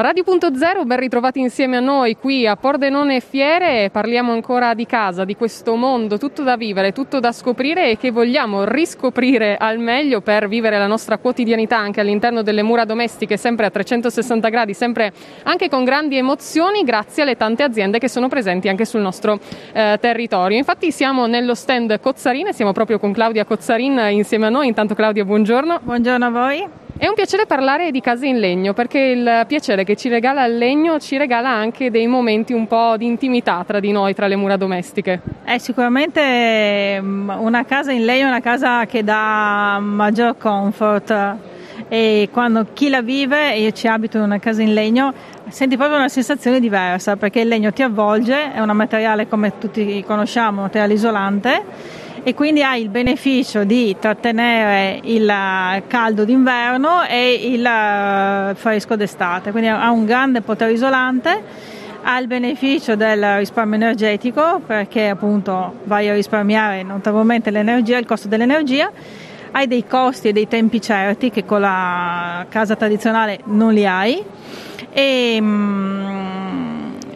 Radio.0, ben ritrovati insieme a noi qui a Pordenone Fiere. Parliamo ancora di casa, di questo mondo tutto da vivere, tutto da scoprire e che vogliamo riscoprire al meglio per vivere la nostra quotidianità anche all'interno delle mura domestiche, sempre a 360 gradi, sempre anche con grandi emozioni, grazie alle tante aziende che sono presenti anche sul nostro eh, territorio. Infatti siamo nello stand Cozzarine, siamo proprio con Claudia Cozzarin insieme a noi. Intanto Claudia, buongiorno. Buongiorno a voi. È un piacere parlare di case in legno perché il piacere che ci regala il legno ci regala anche dei momenti un po' di intimità tra di noi, tra le mura domestiche. È sicuramente mm, una casa in legno è una casa che dà maggior comfort e quando chi la vive, e io ci abito in una casa in legno, senti proprio una sensazione diversa perché il legno ti avvolge, è un materiale come tutti conosciamo, un materiale isolante e quindi hai il beneficio di trattenere il caldo d'inverno e il eh, fresco d'estate, quindi ha un grande potere isolante ha il beneficio del risparmio energetico perché appunto vai a risparmiare notevolmente l'energia, il costo dell'energia, hai dei costi e dei tempi certi che con la casa tradizionale non li hai. E, mm,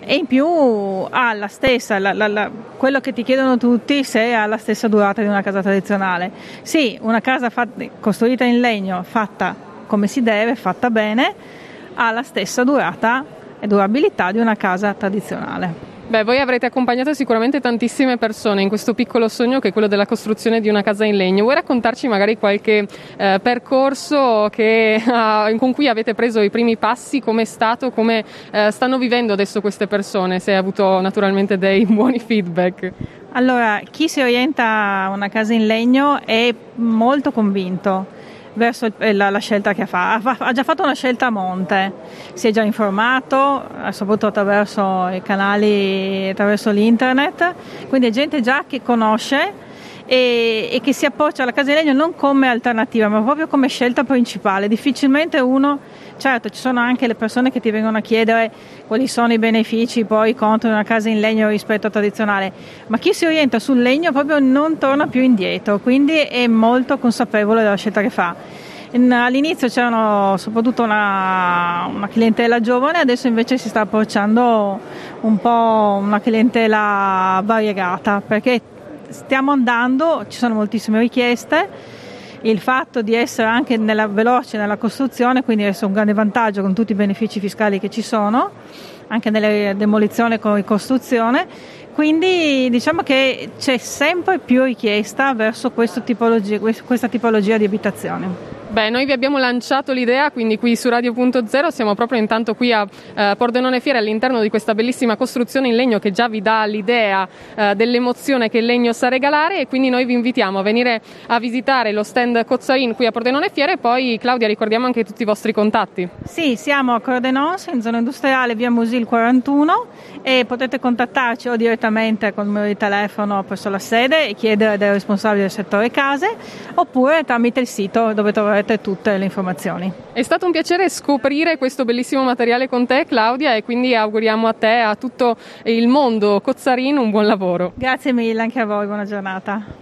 e in più ha la stessa, la, la, la, quello che ti chiedono tutti se ha la stessa durata di una casa tradizionale. Sì, una casa fatta, costruita in legno, fatta come si deve, fatta bene, ha la stessa durata e durabilità di una casa tradizionale. Beh, voi avrete accompagnato sicuramente tantissime persone in questo piccolo sogno che è quello della costruzione di una casa in legno. Vuoi raccontarci magari qualche eh, percorso che, uh, con cui avete preso i primi passi? Come è stato? Come uh, stanno vivendo adesso queste persone? Se hai avuto naturalmente dei buoni feedback. Allora, chi si orienta a una casa in legno è molto convinto verso la, la, scelta che fa. Ha, ha, già fatto una scelta a monte, si è già informato, soprattutto attraverso i canali, attraverso l'internet, quindi è gente già che conosce e, e che si approccia alla casa di legno non come alternativa, ma proprio come scelta principale. Difficilmente uno, certo ci sono anche le persone che ti vengono a chiedere quali sono i benefici poi contro una casa in legno rispetto a tradizionale, ma chi si orienta sul legno proprio non torna più indietro, quindi è molto consapevole della scelta che fa. All'inizio c'era soprattutto una, una, clientela giovane, adesso invece si sta approcciando un po' una clientela variegata perché stiamo andando, ci sono moltissime richieste. Il fatto di essere anche nella, veloce nella costruzione, quindi è un grande vantaggio con tutti i benefici fiscali che ci sono, anche nelle demolizione con ricostruzione. Quindi diciamo che c'è sempre più richiesta verso tipologia, questa tipologia di abitazione. Beh, noi vi abbiamo lanciato l'idea, quindi qui su Radio.0 siamo proprio intanto qui a eh, Pordenone Fiere all'interno di questa bellissima costruzione in legno che già vi dà l'idea eh, dell'emozione che il legno sa regalare e quindi noi vi invitiamo a venire a visitare lo stand Cozzain qui a Pordenone Fiere e poi Claudia ricordiamo anche tutti i vostri contatti. Sì, siamo a Cordenons in zona industriale via Musil 41 e potete contattarci o direttamente con il numero di telefono presso la sede e chiedere dai responsabili del settore case oppure tramite il sito dove troverete troverete tutte le informazioni. È stato un piacere scoprire questo bellissimo materiale con te Claudia e quindi auguriamo a te e a tutto il mondo Cozzarin un buon lavoro. Grazie mille anche a voi, buona giornata.